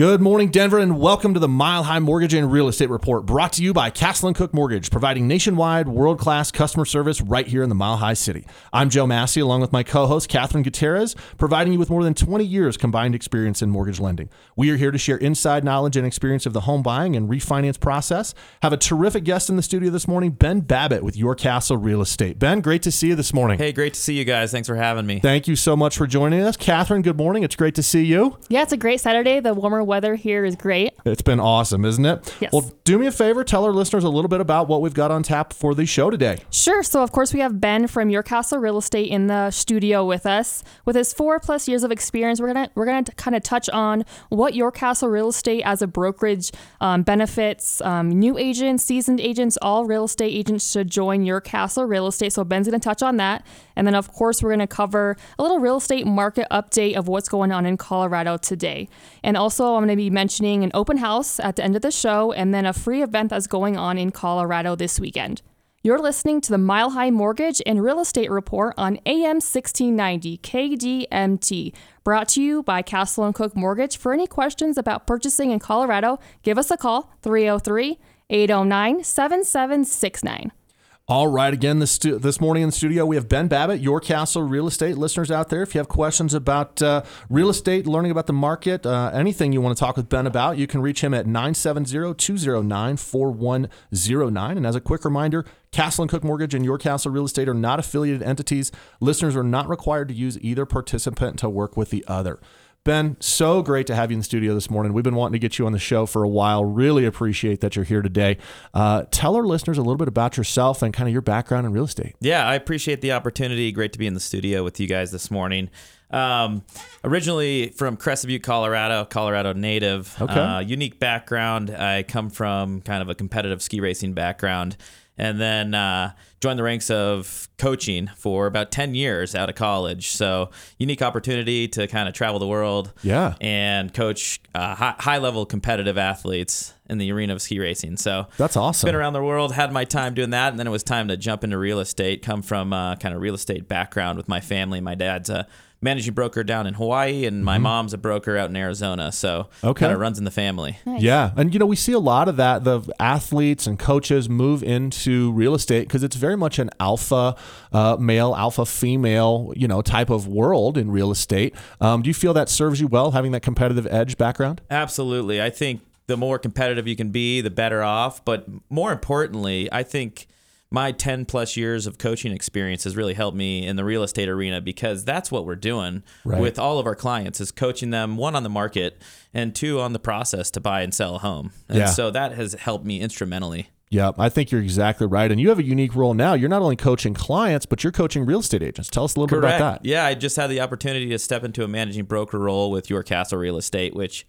Good morning, Denver, and welcome to the Mile High Mortgage and Real Estate Report brought to you by Castle and Cooke Mortgage, providing nationwide world class customer service right here in the Mile High City. I'm Joe Massey, along with my co host, Catherine Gutierrez, providing you with more than 20 years combined experience in mortgage lending. We are here to share inside knowledge and experience of the home buying and refinance process. Have a terrific guest in the studio this morning, Ben Babbitt with Your Castle Real Estate. Ben, great to see you this morning. Hey, great to see you guys. Thanks for having me. Thank you so much for joining us. Catherine, good morning. It's great to see you. Yeah, it's a great Saturday. The warmer weather here is great. It's been awesome, isn't it? Yes. Well, do me a favor, tell our listeners a little bit about what we've got on tap for the show today. Sure. So, of course, we have Ben from Your Castle Real Estate in the studio with us. With his four plus years of experience, we're gonna we're gonna kind of touch on what Your Castle Real Estate as a brokerage um, benefits. Um, new agents, seasoned agents, all real estate agents should join Your Castle Real Estate. So Ben's gonna touch on that, and then of course we're gonna cover a little real estate market update of what's going on in Colorado today, and also I'm gonna be mentioning an open house at the end of the show, and then a free event that's going on in Colorado this weekend. You're listening to the Mile High Mortgage and Real Estate Report on AM 1690 KDMT, brought to you by Castle and Cooke Mortgage. For any questions about purchasing in Colorado, give us a call 303 809 7769. All right, again, this stu- this morning in the studio we have Ben Babbitt, Your Castle Real Estate listeners out there. If you have questions about uh, real estate, learning about the market, uh, anything you want to talk with Ben about, you can reach him at 970-209-4109. And as a quick reminder, Castle and Cooke Mortgage and Your Castle Real Estate are not affiliated entities. Listeners are not required to use either participant to work with the other. Ben, so great to have you in the studio this morning. We've been wanting to get you on the show for a while. Really appreciate that you're here today. Uh, tell our listeners a little bit about yourself and kind of your background in real estate. Yeah, I appreciate the opportunity. Great to be in the studio with you guys this morning. Um, originally from Crested Butte, Colorado, Colorado native. Okay. Uh, unique background. I come from kind of a competitive ski racing background. And then uh, joined the ranks of coaching for about 10 years out of college. So, unique opportunity to kind of travel the world Yeah. and coach uh, high, high level competitive athletes in the arena of ski racing. So, That's awesome. been around the world, had my time doing that, and then it was time to jump into real estate. Come from uh, kind of real estate background with my family. My dad's a managing broker down in Hawaii, and my mom's a broker out in Arizona. So Mm-hmm. Okay. kind of runs in the family. Yeah. And, you know, we see a lot of that. The athletes and coaches move into real estate because it's very much an alpha uh, male, alpha female, you know, type of world in real estate. Um, do you feel that serves you well, having that competitive edge background? Absolutely, I think the more competitive you can be, the better off. But more importantly, I think my 10 plus years of coaching experience has really helped me in the real estate arena because that's what we're doing Right. with all of our clients is coaching them one on the market and two on the process to buy and sell a home. And Yeah. so that has helped me instrumentally. Yeah, I think you're exactly right. And you have a unique role now. You're not only coaching clients, but you're coaching real estate agents. Tell us a little bit about that. Yeah, I just had the opportunity to step into a managing broker role with Your Castle Real Estate, which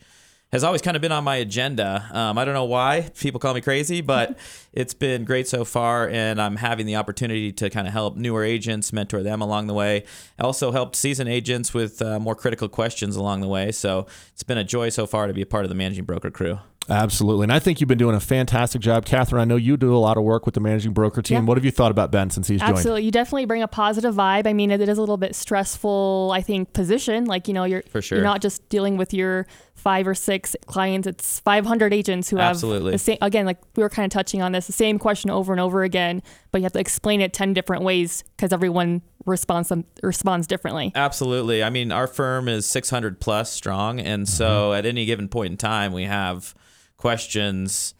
has always kind of been on my agenda. Um, I don't know why people call me crazy, but it's been great so far, and I'm having the opportunity to kind of help newer agents, mentor them along the way. I also helped seasoned agents with uh, more critical questions along the way. So it's been a joy so far to be a part of the managing broker crew. Absolutely. And I think you've been doing a fantastic job. Catherine, I know you do a lot of work with the managing broker team. Yeah. What have you thought about Ben since he's joined? Absolutely. You definitely bring a positive vibe. I mean, it is a little bit stressful, I think, position. Like, you know, you're, For sure. you're not just dealing with your five or six clients, it's 500 agents who Absolutely. have the same, again, like we were kind of touching on this, the same question over and over again, but you have to explain it 10 different ways because everyone responds, responds differently. Absolutely. I mean, our firm is 600 plus strong, and so at any given point in time, we have questions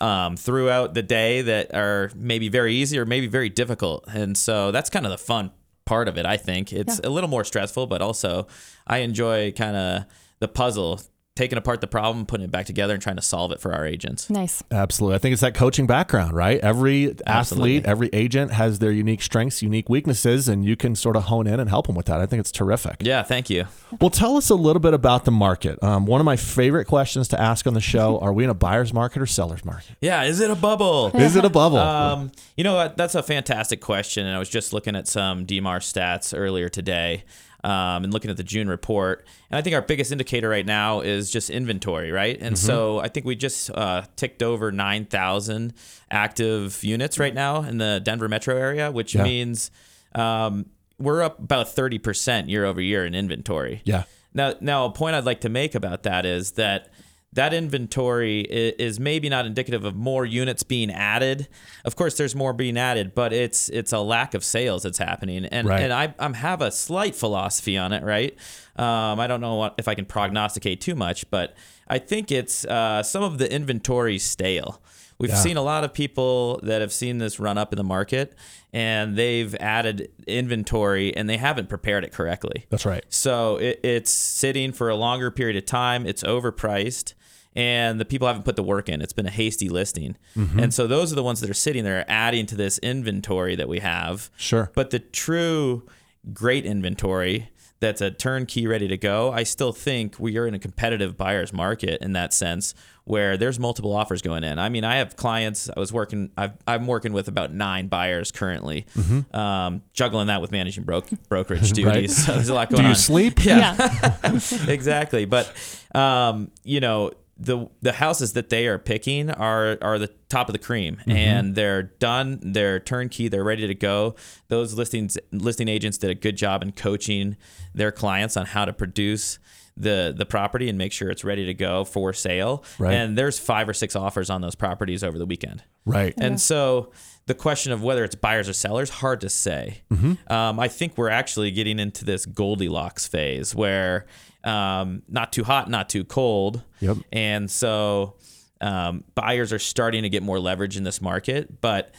um, throughout the day that are maybe very easy or maybe very difficult, and so that's kind of the fun part of it. I think it's a little more stressful, but also I enjoy kind of the puzzle, taking apart the problem, putting it back together, and trying to solve it for our agents. Nice. Absolutely. I think it's that coaching background, right? Every Absolutely. athlete, every agent has their unique strengths, unique weaknesses, and you can sort of hone in and help them with that. I think it's terrific. Yeah, thank you. Well, tell us a little bit about the market. Um, one of my favorite questions to ask on the show are we in a buyer's market or seller's market? Yeah, is it a bubble? Is it a bubble? Um, you know what? That's a fantastic question, and I was just looking at some DMAR stats earlier today, um, and looking at the June report. And I think our biggest indicator right now is just inventory, right? And so I think we just uh, ticked over nine thousand active units right now in the Denver metro area, which Yeah. means um, we're up about thirty percent year over year in inventory. yeah. Now, now a point I'd like to make about that is that that inventory is maybe not indicative of more units being added. Of course, there's more being added, but it's it's a lack of sales that's happening. And Right. and I I'm have a slight philosophy on it, right? Um, I don't know what, if I can prognosticate too much, but I think it's uh, some of the inventory stale. We've Yeah. seen a lot of people that have seen this run up in the market, and they've added inventory and they haven't prepared it correctly. That's right. So it, it's sitting for a longer period of time. It's overpriced, and the people haven't put the work in. It's been a hasty listing, Mm-hmm. and so those are the ones that are sitting there adding to this inventory that we have. Sure. But the true great inventory that's a turnkey ready to go, I still think we are in a competitive buyer's market in that sense where there's multiple offers going in. I mean, I have clients I was working I've, I'm working with about 9 buyers currently. Um, juggling that with managing bro- brokerage duties. So there's a lot going on. Do you on. sleep? Yeah. exactly. But um, you know, the the houses that they are picking are are the top of the cream and they're done, they're turnkey, they're ready to go. Those listings listing agents did a good job in coaching their clients on how to produce the the property and make sure it's ready to go for sale. Right. And there's five or six offers on those properties over the weekend. Right. And so the question of whether it's buyers or sellers, hard to say. Mm-hmm. Um, I think we're actually getting into this Goldilocks phase where um, not too hot, not too cold. Yep. And so um, buyers are starting to get more leverage in this market, but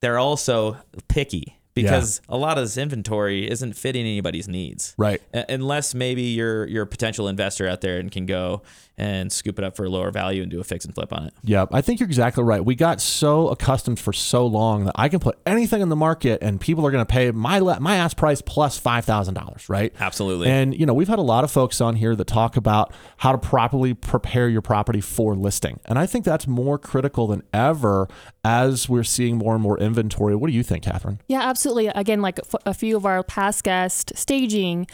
they're also picky because a lot of this inventory isn't fitting anybody's needs. Right. Uh, Unless maybe you're you're a potential investor out there and can go and scoop it up for a lower value and do a fix and flip on it. Yeah, I think you're exactly right. We got so accustomed for so long that I can put anything in the market and people are going to pay my le- my ask price plus five thousand dollars, right? Absolutely. And you know, we've had a lot of folks on here that talk about how to properly prepare your property for listing, and I think that's more critical than ever as we're seeing more and more inventory. What do you think, Catherine? Yeah, absolutely. Again, like f- a few of our past guests, staging,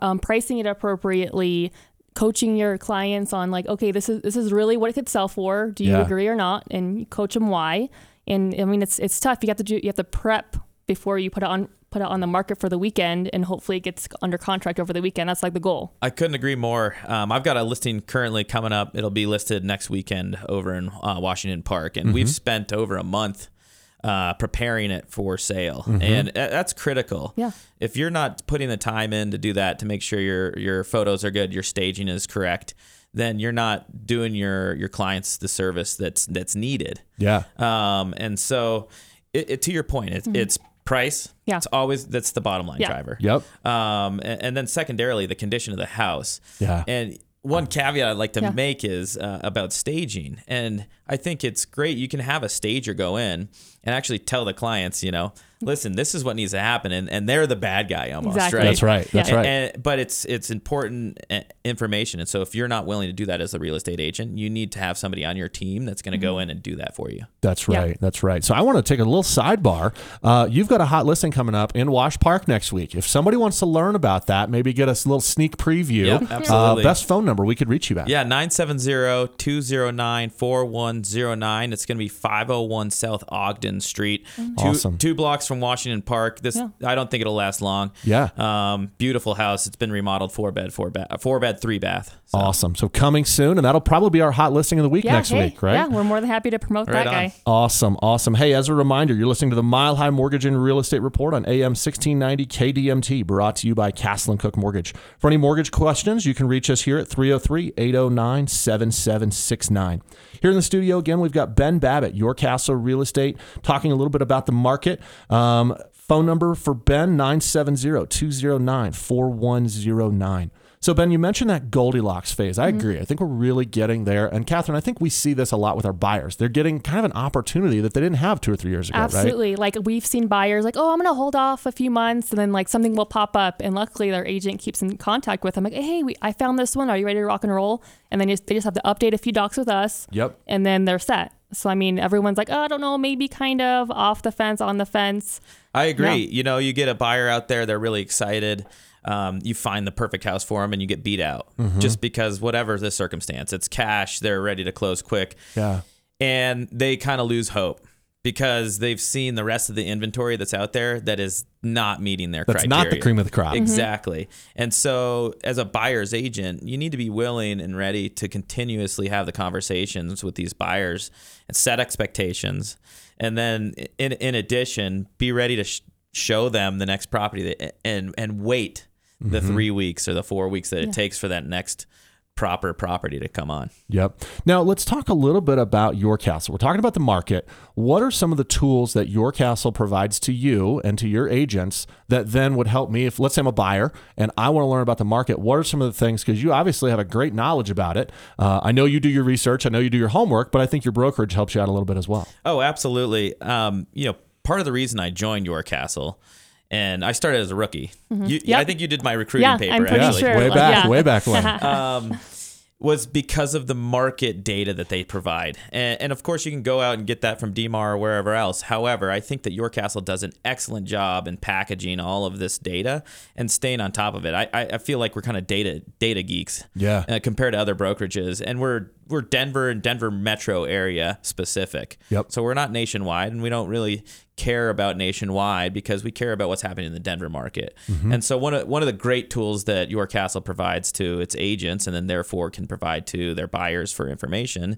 um, pricing it appropriately, coaching your clients on like, okay, this is this is really what it could sell for. Do you Yeah. agree or not? And you coach them why. And I mean, it's it's tough. You have to do you have to prep before you put it on put it on the market for the weekend, and hopefully it gets under contract over the weekend. That's like the goal. I couldn't agree more. Um, I've got a listing currently coming up. It'll be listed next weekend over in uh, Washington Park, and we've spent over a month uh, preparing it for sale, and uh, that's critical. Yeah. If you're not putting the time in to do that, to make sure your your photos are good, your staging is correct, then you're not doing your your clients the service that's that's needed. Yeah, Um, and so, it, it, to your point, it's, it's price. Yeah. It's always that's the bottom line Yeah. driver. Yep. Um, and, and then secondarily, the condition of the house. Yeah. And one caveat I'd like to Yeah. make is uh, about staging. And I think it's great. You can have a stager go in and actually tell the clients, you know, listen, this is what needs to happen. And, and they're the bad guy almost, Exactly. right? That's right. That's Yeah. right. And, but it's it's important uh, information, and so if you're not willing to do that as a real estate agent, you need to have somebody on your team that's going to go in and do that for you. That's Yeah. right. That's right. So I want to take a little sidebar. Uh, you've got a hot listing coming up in Wash Park next week. If somebody wants to learn about that, maybe get us a little sneak preview. Yep, Uh, absolutely. best phone number we could reach you at. Yeah, 970-209-4109. It's going to be 501 South Ogden Street. Two, Awesome. Two blocks from Washington Park. This Yeah. I don't think it'll last long. Yeah. Um, beautiful house. It's been remodeled four bed, four bath, four bed, three bath. So, Awesome. So coming soon, and that'll probably be our hot listing of the week Yeah, next hey, week, right? Yeah, we're more than happy to promote Right that on. guy. Awesome, awesome. Hey, as a reminder, you're listening to the Mile High Mortgage and Real Estate Report on AM 1690 KDMT, brought to you by Castle and Cooke Mortgage. For any mortgage questions, you can reach us here at 303 809 7769. Here in the studio, again, we've got Ben Babbitt, Your Castle Real Estate, talking a little bit about the market. Um, phone number for Ben 970 209 4109. So, Ben, you mentioned that Goldilocks phase. I agree. I think we're really getting there. And, Catherine, I think we see this a lot with our buyers. They're getting kind of an opportunity that they didn't have two or three years ago, right? Absolutely. Like we've seen buyers like, oh, I'm going to hold off a few months and then like something will pop up. And luckily their agent keeps in contact with them. Like, hey, we, I found this one. Are you ready to rock and roll? And then they just have to update a few docs with us Yep. and then they're set. So, I mean, everyone's like, oh, I don't know, maybe kind of off the fence, on the fence. I agree. Yeah. You know, you get a buyer out there, they're really excited. Um, you find the perfect house for them and you get beat out Mm-hmm. just because whatever the circumstance, it's cash, they're ready to close quick. Yeah. and they kind of lose hope because they've seen the rest of the inventory that's out there that is not meeting their criteria. That's criteria. not the cream of the crop. Mm-hmm. Exactly. And so, as a buyer's agent, you need to be willing and ready to continuously have the conversations with these buyers and set expectations. And then, in, in addition, be ready to sh- show them the next property that, and, and wait the mm-hmm. three weeks or the four weeks that it takes for that next proper property to come on. Yep. Now let's talk a little bit about your castle. We're talking about the market. What are some of the tools that your castle provides to you and to your agents that then would help me if let's say I'm a buyer and I want to learn about the market? What are some of the things because you obviously have a great knowledge about it. Uh, I know you do your research. I know you do your homework, but I think your brokerage helps you out a little bit as well. Oh, absolutely. Um, you know, part of the reason I joined your castle, and I started as a rookie. You, Yep. I think you did my recruiting Yeah, paper. I'm pretty actually. sure. way back, yeah. way back when. um, was because of the market data that they provide. And, and of course, you can go out and get that from DMAR or wherever else. However, I think that Your Castle does an excellent job in packaging all of this data and staying on top of it. I, I I feel like we're kind of data data geeks Yeah. uh, compared to other brokerages. And we're we're Denver and Denver metro area specific. Yep. So we're not nationwide, and we don't really care about nationwide because we care about what's happening in the Denver market. Mm-hmm. And so one of one of the great tools that Your Castle provides to its agents, and then therefore can provide to their buyers for information,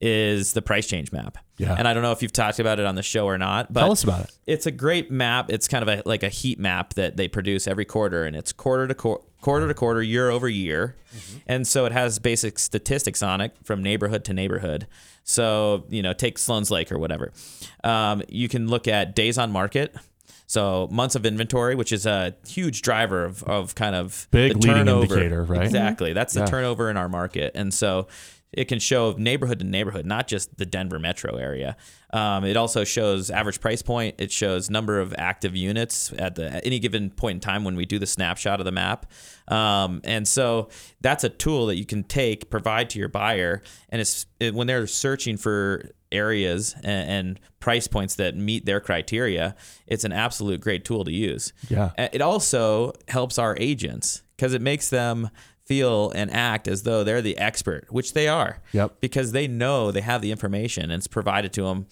is the price change map. Yeah. And I don't know if you've talked about it on the show or not, but Tell us about it. it's a great map. It's kind of a, like a heat map that they produce every quarter, and it's quarter to quarter, quarter to quarter, year over year, mm-hmm. and so it has basic statistics on it from neighborhood to neighborhood. So you know, take Sloan's Lake or whatever. Um, you can look at days on market. So months of inventory, which is a huge driver of, of kind of Big the leading turnover. indicator, right? Exactly. That's the Yeah. turnover in our market. And so it can show neighborhood to neighborhood, not just the Denver metro area. Um, it also shows average price point. It shows number of active units at the at any given point in time when we do the snapshot of the map. Um, and so that's a tool that you can take, provide to your buyer, and it's it, when they're searching for areas and, and price points that meet their criteria. It's an absolute great tool to use. Yeah. It also helps our agents because it makes them feel and act as though they're the expert, which they are. Yep. Because they know they have the information and it's provided to them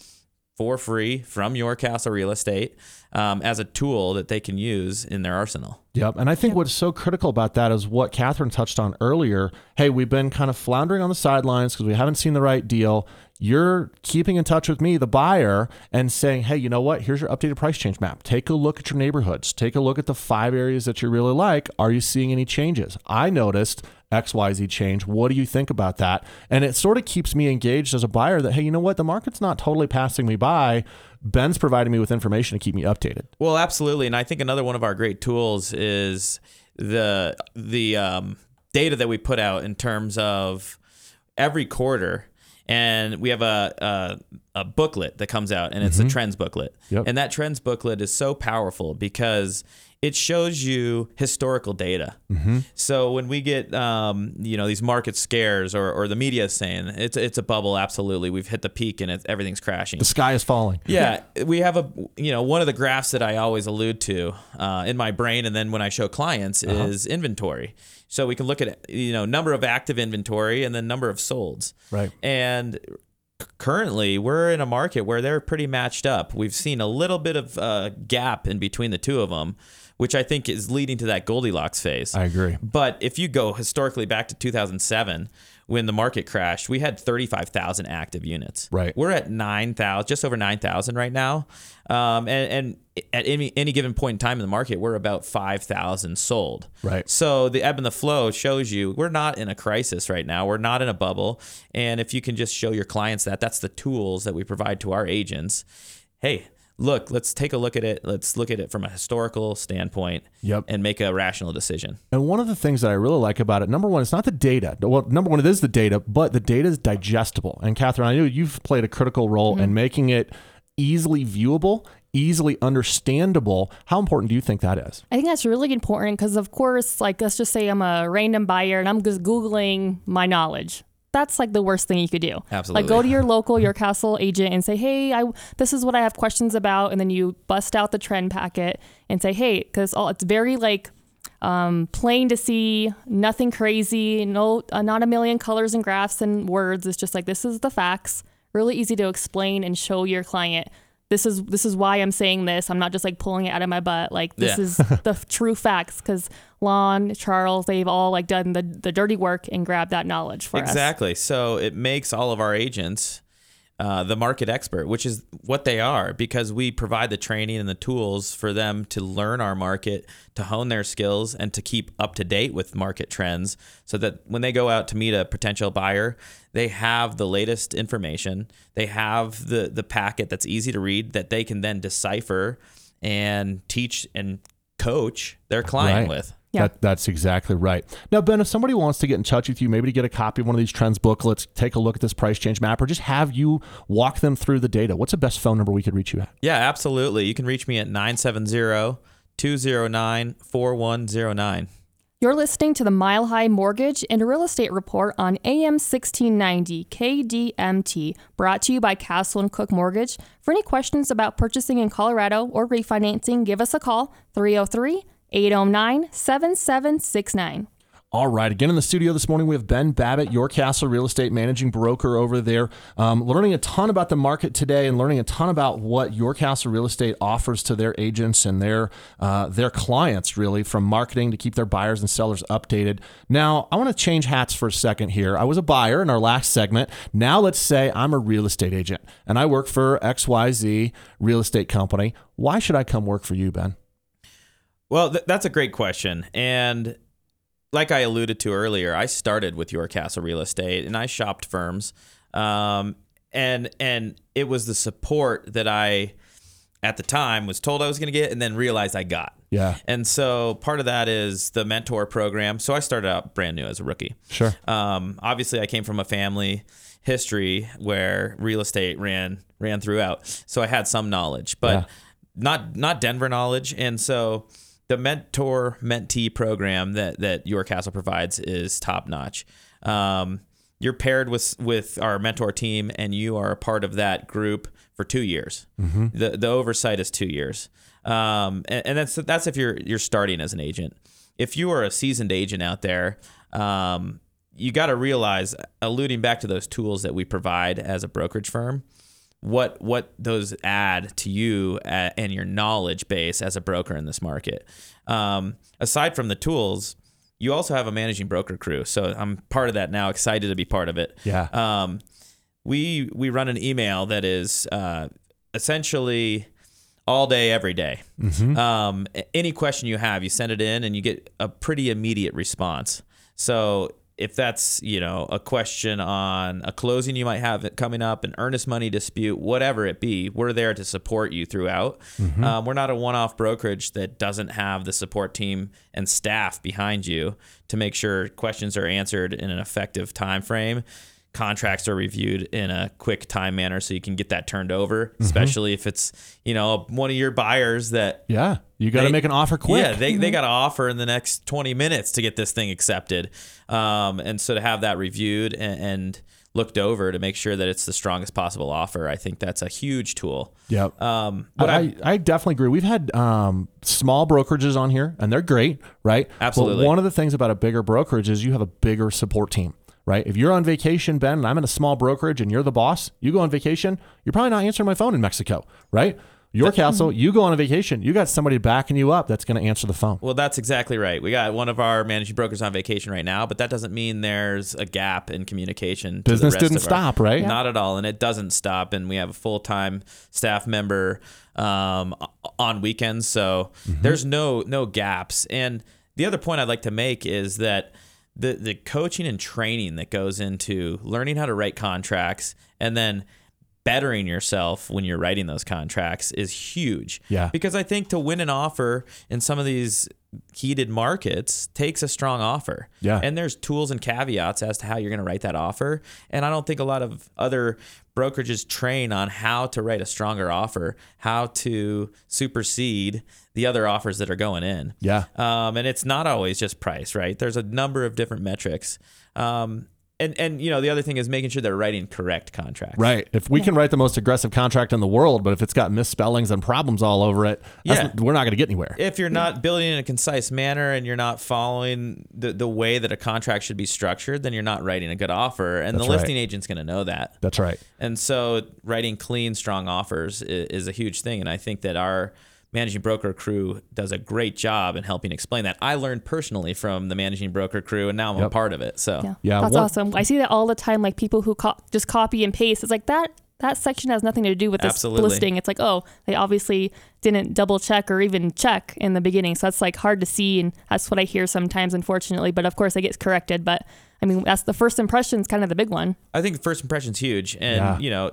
for free from your castle real estate um, as a tool that they can use in their arsenal. Yep. And I think what's so critical about that is what Catherine touched on earlier. Hey, we've been kind of floundering on the sidelines because we haven't seen the right deal. You're keeping in touch with me, the buyer, and saying, hey, you know what? Here's your updated price change map. Take a look at your neighborhoods. Take a look at the five areas that you really like. Are you seeing any changes? I noticed XYZ change. What do you think about that? And it sort of keeps me engaged as a buyer that, hey, you know what? The market's not totally passing me by. Ben's providing me with information to keep me updated. Well, absolutely, and I think another one of our great tools is the the um, data that we put out in terms of every quarter, and we have a a, a booklet that comes out, and it's a mm-hmm. trends booklet, Yep. and that trends booklet is so powerful because it shows you historical data. So when we get um, you know these market scares or, or the media is saying it's it's a bubble, absolutely, we've hit the peak and it's, everything's crashing. The sky is falling. Yeah, we have a you know one of the graphs that I always allude to uh, in my brain, and then when I show clients is inventory. So we can look at you know number of active inventory and then number of solds. Right. And currently we're in a market where they're pretty matched up. We've seen a little bit of a gap in between the two of them, which I think is leading to that Goldilocks phase. I agree. But if you go historically back to 2007, when the market crashed, we had 35,000 active units. Right. We're at 9,000, just over 9,000 right now. Um, and, and at any, any given point in time in the market, we're about 5,000 sold. Right. So the ebb and the flow shows you we're not in a crisis right now. We're not in a bubble. And if you can just show your clients that, that's the tools that we provide to our agents. Hey, look, let's take a look at it. Let's look at it from a historical standpoint Yep. and make a rational decision. And one of the things that I really like about it, number one, it's not the data. Well, number one, it is the data, but the data is digestible. And Catherine, I know you've played a critical role in mm-hmm. making it easily viewable, easily understandable. How important do you think that is? I think that's really important because, of course, like let's just say I'm a random buyer and I'm just Googling my knowledge. That's like the worst thing you could do. Absolutely. Like go to your local, your castle agent and say, hey, I this is what I have questions about, and then you bust out the trend packet and say, hey, because all it's very like um, plain to see, nothing crazy, no, uh, not a million colors and graphs and words. It's just like this is the facts. Really easy to explain and show your client this is this is why I'm saying this. I'm not just like pulling it out of my butt. Like this Yeah. is the true facts because Lon, Charles, they've all like done the the dirty work and grabbed that knowledge for us. Exactly. So it makes all of our agents uh, the market expert, which is what they are, because we provide the training and the tools for them to learn our market, to hone their skills, and to keep up to date with market trends so that when they go out to meet a potential buyer, they have the latest information. They have the, the packet that's easy to read that they can then decipher and teach and coach their client Right. with. Yeah. That, that's exactly right. Now, Ben, if somebody wants to get in touch with you, maybe to get a copy of one of these trends booklets, take a look at this price change map, or just have you walk them through the data, what's the best phone number we could reach you at? Yeah, absolutely. You can reach me at 970 209 4109. You're listening to the Mile High Mortgage and Real Estate Report on AM 1690 KDMT, brought to you by Castle and Cooke Mortgage. For any questions about purchasing in Colorado or refinancing, give us a call 303 809 7769. All right. Again, in the studio this morning, we have Ben Babbitt, your Castle Real Estate Managing Broker over there, um, learning a ton about the market today and learning a ton about what your Castle Real Estate offers to their agents and their uh, their clients, really, from marketing to keep their buyers and sellers updated. Now, I want to change hats for a second here. I was a buyer in our last segment. Now, let's say I'm a real estate agent and I work for XYZ Real Estate Company. Why should I come work for you, Ben? Well, th- that's a great question. And like I alluded to earlier, I started with Your Castle Real Estate and I shopped firms. Um, and and it was the support that I at the time was told I was going to get and then realized I got. Yeah. And so part of that is the mentor program. So I started out brand new as a rookie. Sure. Um, obviously, I came from a family history where real estate ran ran throughout, so I had some knowledge, but Yeah. not not Denver knowledge. And so the mentor mentee program that that Your Castle provides is top notch. Um, you're paired with with our mentor team, and you are a part of that group for two years. The the oversight is two years, um, and, and that's that's if you're you're starting as an agent. If you are a seasoned agent out there, um, you got to realize, alluding back to those tools that we provide as a brokerage firm, what what those add to you uh, and your knowledge base as a broker in this market. Um, aside from the tools, you also have a managing broker crew. So I'm part of that now. Excited to be part of it. Yeah. Um, we we run an email that is uh, essentially all day, every day. Um, any question you have, you send it in, and you get a pretty immediate response. So if that's you know a question on a closing you might have coming up, an earnest money dispute, whatever it be, we're there to support you throughout. Um, we're not a one-off brokerage that doesn't have the support team and staff behind you to make sure questions are answered in an effective time frame contracts are reviewed in a quick time manner so you can get that turned over especially if it's you know one of your buyers that Yeah. You got to make an offer quick. yeah they, they got to offer in the next 20 minutes to get this thing accepted um, and so to have that reviewed and, and looked over to make sure that it's the strongest possible offer i think that's a huge tool Yep. um, what I, I, I definitely agree. We've had um, small brokerages on here, and they're great, right? Absolutely. But one of the things about a bigger brokerage is you have a bigger support team, right? If you're on vacation, Ben, and I'm in a small brokerage, and you're the boss, you go on vacation, you're probably not answering my phone in Mexico, right? Your castle, you go on a vacation, you got somebody backing you up that's going to answer the phone. Well, that's exactly right. We got one of our managing brokers on vacation right now, but that doesn't mean there's a gap in communication. to the Business rest didn't of our- stop, right? Not at all, and it doesn't stop. And we have a full time staff member um, on weekends, so there's no no gaps. And the other point I'd like to make is that the the coaching and training that goes into learning how to write contracts and then bettering yourself when you're writing those contracts is huge. Yeah. Because I think to win an offer in some of these heated markets takes a strong offer. Yeah. And there's tools and caveats as to how you're going to write that offer. And I don't think a lot of other brokerages train on how to write a stronger offer, how to supersede the other offers that are going in. Yeah. Um, and it's not always just price, right? There's a number of different metrics. Um, and and you know the other thing is making sure they're writing correct contracts. Right. If we can write the most aggressive contract in the world, but if it's got misspellings and problems all over it, that's- Yeah. we're not going to get anywhere. If you're not building in a concise manner and you're not following the, the way that a contract should be structured, then you're not writing a good offer. And That's the right. listing agent's going to know that. That's right. And so writing clean, strong offers is, is a huge thing. And I think that our managing broker crew does a great job in helping explain that. I learned personally from the managing broker crew, and now I'm a part of it. So Yeah, Yeah, that's one- awesome. I see that all the time. Like people who co- just copy and paste. It's like that. That section has nothing to do with this Absolutely. listing. It's like, oh, they obviously didn't double check or even check in the beginning. So that's like hard to see, and that's what I hear sometimes, unfortunately. But of course, it gets corrected. But I mean, that's the first impression is kind of the big one. I think the first impression's huge. And, Yeah. you know,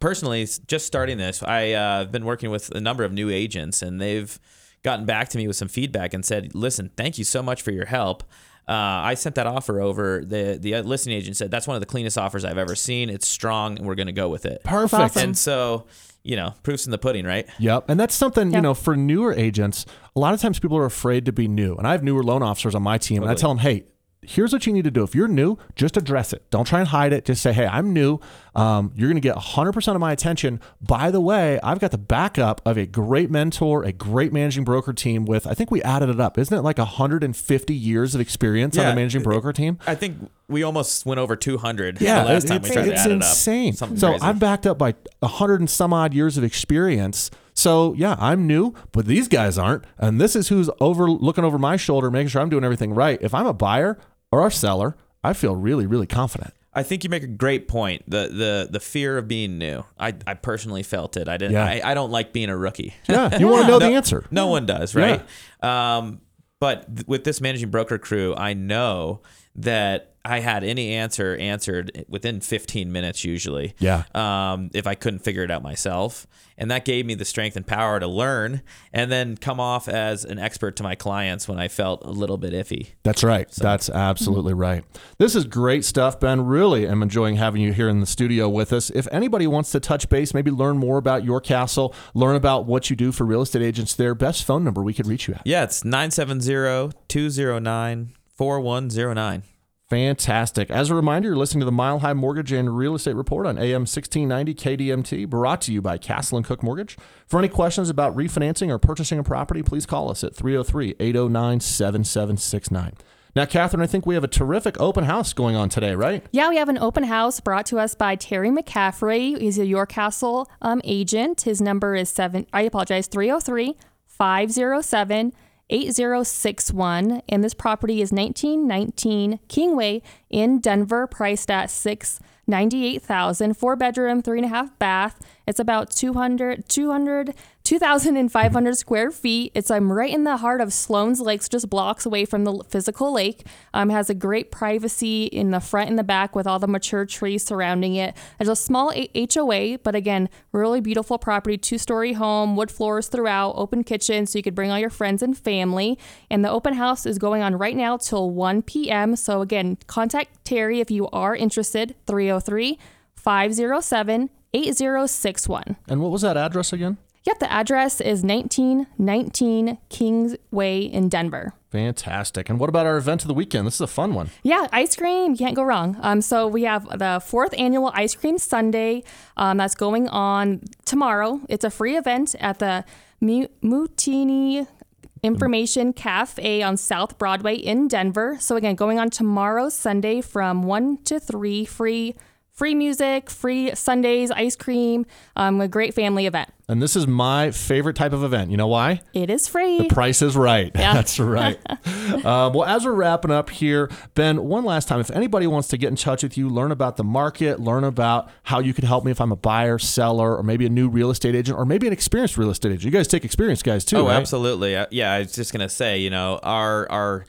personally, just starting this, I've uh, been working with a number of new agents, and they've gotten back to me with some feedback and said, listen, thank you so much for your help. Uh, I sent that offer over. The the listing agent said that's one of the cleanest offers I've ever seen. It's strong, and we're going to go with it. Perfect. awesome. And so, you know, proof's in the pudding, right? Yep. And that's something, Yeah. you know, for newer agents, a lot of times people are afraid to be new. And I have newer loan officers on my team, and I tell them, hey, here's what you need to do. If you're new, just address it. Don't try and hide it. Just say, hey, I'm new. Um, you're going to get 100% of my attention. By the way, I've got the backup of a great mentor, a great managing broker team with, I think we added it up. Isn't it like 150 years of experience on the managing broker team? I think we almost went over 200 Yeah, the last time we tried to add insane. it up. Something So crazy. I'm backed up by hundred and some odd years of experience. So yeah, I'm new, but these guys aren't, and this is who's over looking over my shoulder, making sure I'm doing everything right. If I'm a buyer or our seller, I feel really, really confident. I think you make a great point. The the the fear of being new. I, I personally felt it. I didn't. Yeah. I, I don't like being a rookie. Yeah, you want to know the answer. No one does, right? Um, but th- with this managing broker crew, I know that I had any answer answered within 15 minutes usually. Yeah. Um, if I couldn't figure it out myself, and that gave me the strength and power to learn, and then come off as an expert to my clients when I felt a little bit iffy. That's right. That's absolutely right. This is great stuff, Ben. Really am enjoying having you here in the studio with us. If anybody wants to touch base, maybe learn more about your castle, learn about what you do for real estate agents there, best phone number we could reach you at. Yeah, it's 970-209-4109. Fantastic. As a reminder, you're listening to the Mile High Mortgage and Real Estate Report on AM 1690 KDMT, brought to you by Castle and Cooke Mortgage. For any questions about refinancing or purchasing a property, please call us at 303 809 7769. Now, Catherine, I think we have a terrific open house going on today, right? Yeah, we have an open house brought to us by Terry McCaffrey. He's a Your Castle um, agent. His number is seven. I apologize, 303 507 8061. And this property is 1919 Kingway in Denver, priced at six ninety-eight thousand. Four bedroom, three and a half bath. It's about 200, 200 2,500 square feet. It's um, right in the heart of Sloan's Lakes, just blocks away from the physical lake. Um, has a great privacy in the front and the back with all the mature trees surrounding it. There's a small HOA, but again, really beautiful property, two story home, wood floors throughout, open kitchen, so you could bring all your friends and family. And the open house is going on right now till 1 p.m. So again, contact Terry if you are interested, 303 507 8061. And what was that address again? Yep, the address is 1919 Kingsway in Denver. Fantastic. And what about our event of the weekend? This is a fun one. Yeah, ice cream, you can't go wrong. Um, so we have the fourth annual Ice Cream Sunday um, that's going on tomorrow. It's a free event at the Mu- Mutiny Information Cafe on South Broadway in Denver. So again, going on tomorrow, Sunday from 1 to 3, free free music, free sundaes, ice cream, um, a great family event. And this is my favorite type of event. You know why? It is free. The price is right. Yeah. That's right. um, well, as we're wrapping up here, Ben, one last time, if anybody wants to get in touch with you, learn about the market, learn about how you could help me if I'm a buyer, seller, or maybe a new real estate agent, or maybe an experienced real estate agent. You guys take experienced guys too, Oh, right? absolutely. Uh, Yeah, I was just gonna say, you know, our our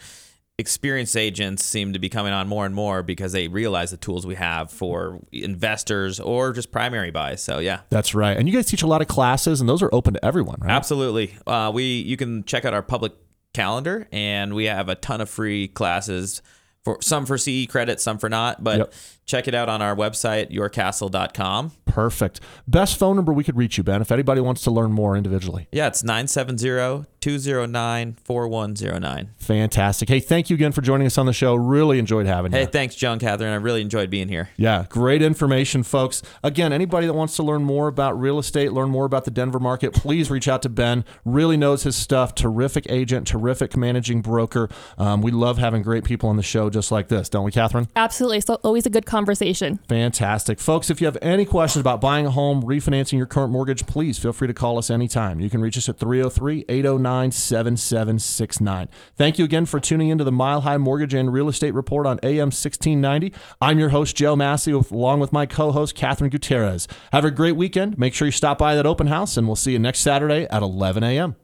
experienced agents seem to be coming on more and more because they realize the tools we have for investors or just primary buys. So yeah, That's right. And you guys teach a lot of classes, and those are open to everyone, right? absolutely. Uh, we you can check out our public calendar, and we have a ton of free classes for some for CE credit, some for not. But Yep. check it out on our website, yourcastle.com. Perfect. Best phone number we could reach you, Ben, if anybody wants to learn more individually. Yeah, it's 970 209 4109. Fantastic. Hey, thank you again for joining us on the show. Really enjoyed having you. Hey, you. thanks, Joan Catherine. I really enjoyed being here. Yeah, great information, folks. Again, anybody that wants to learn more about real estate, learn more about the Denver market, please reach out to Ben. Really knows his stuff. Terrific agent, terrific managing broker. Um, we love having great people on the show just like this, don't we, Catherine? Absolutely. So always a good conversation. Fantastic. Folks, if you have any questions about buying a home, refinancing your current mortgage, please feel free to call us anytime. You can reach us at 303 809 7769. Thank you again for tuning into the Mile High Mortgage and Real Estate Report on AM 1690. I'm your host, Joe Massey, along with my co host, Catherine Gutierrez. Have a great weekend. Make sure you stop by that open house, and we'll see you next Saturday at 11 a.m.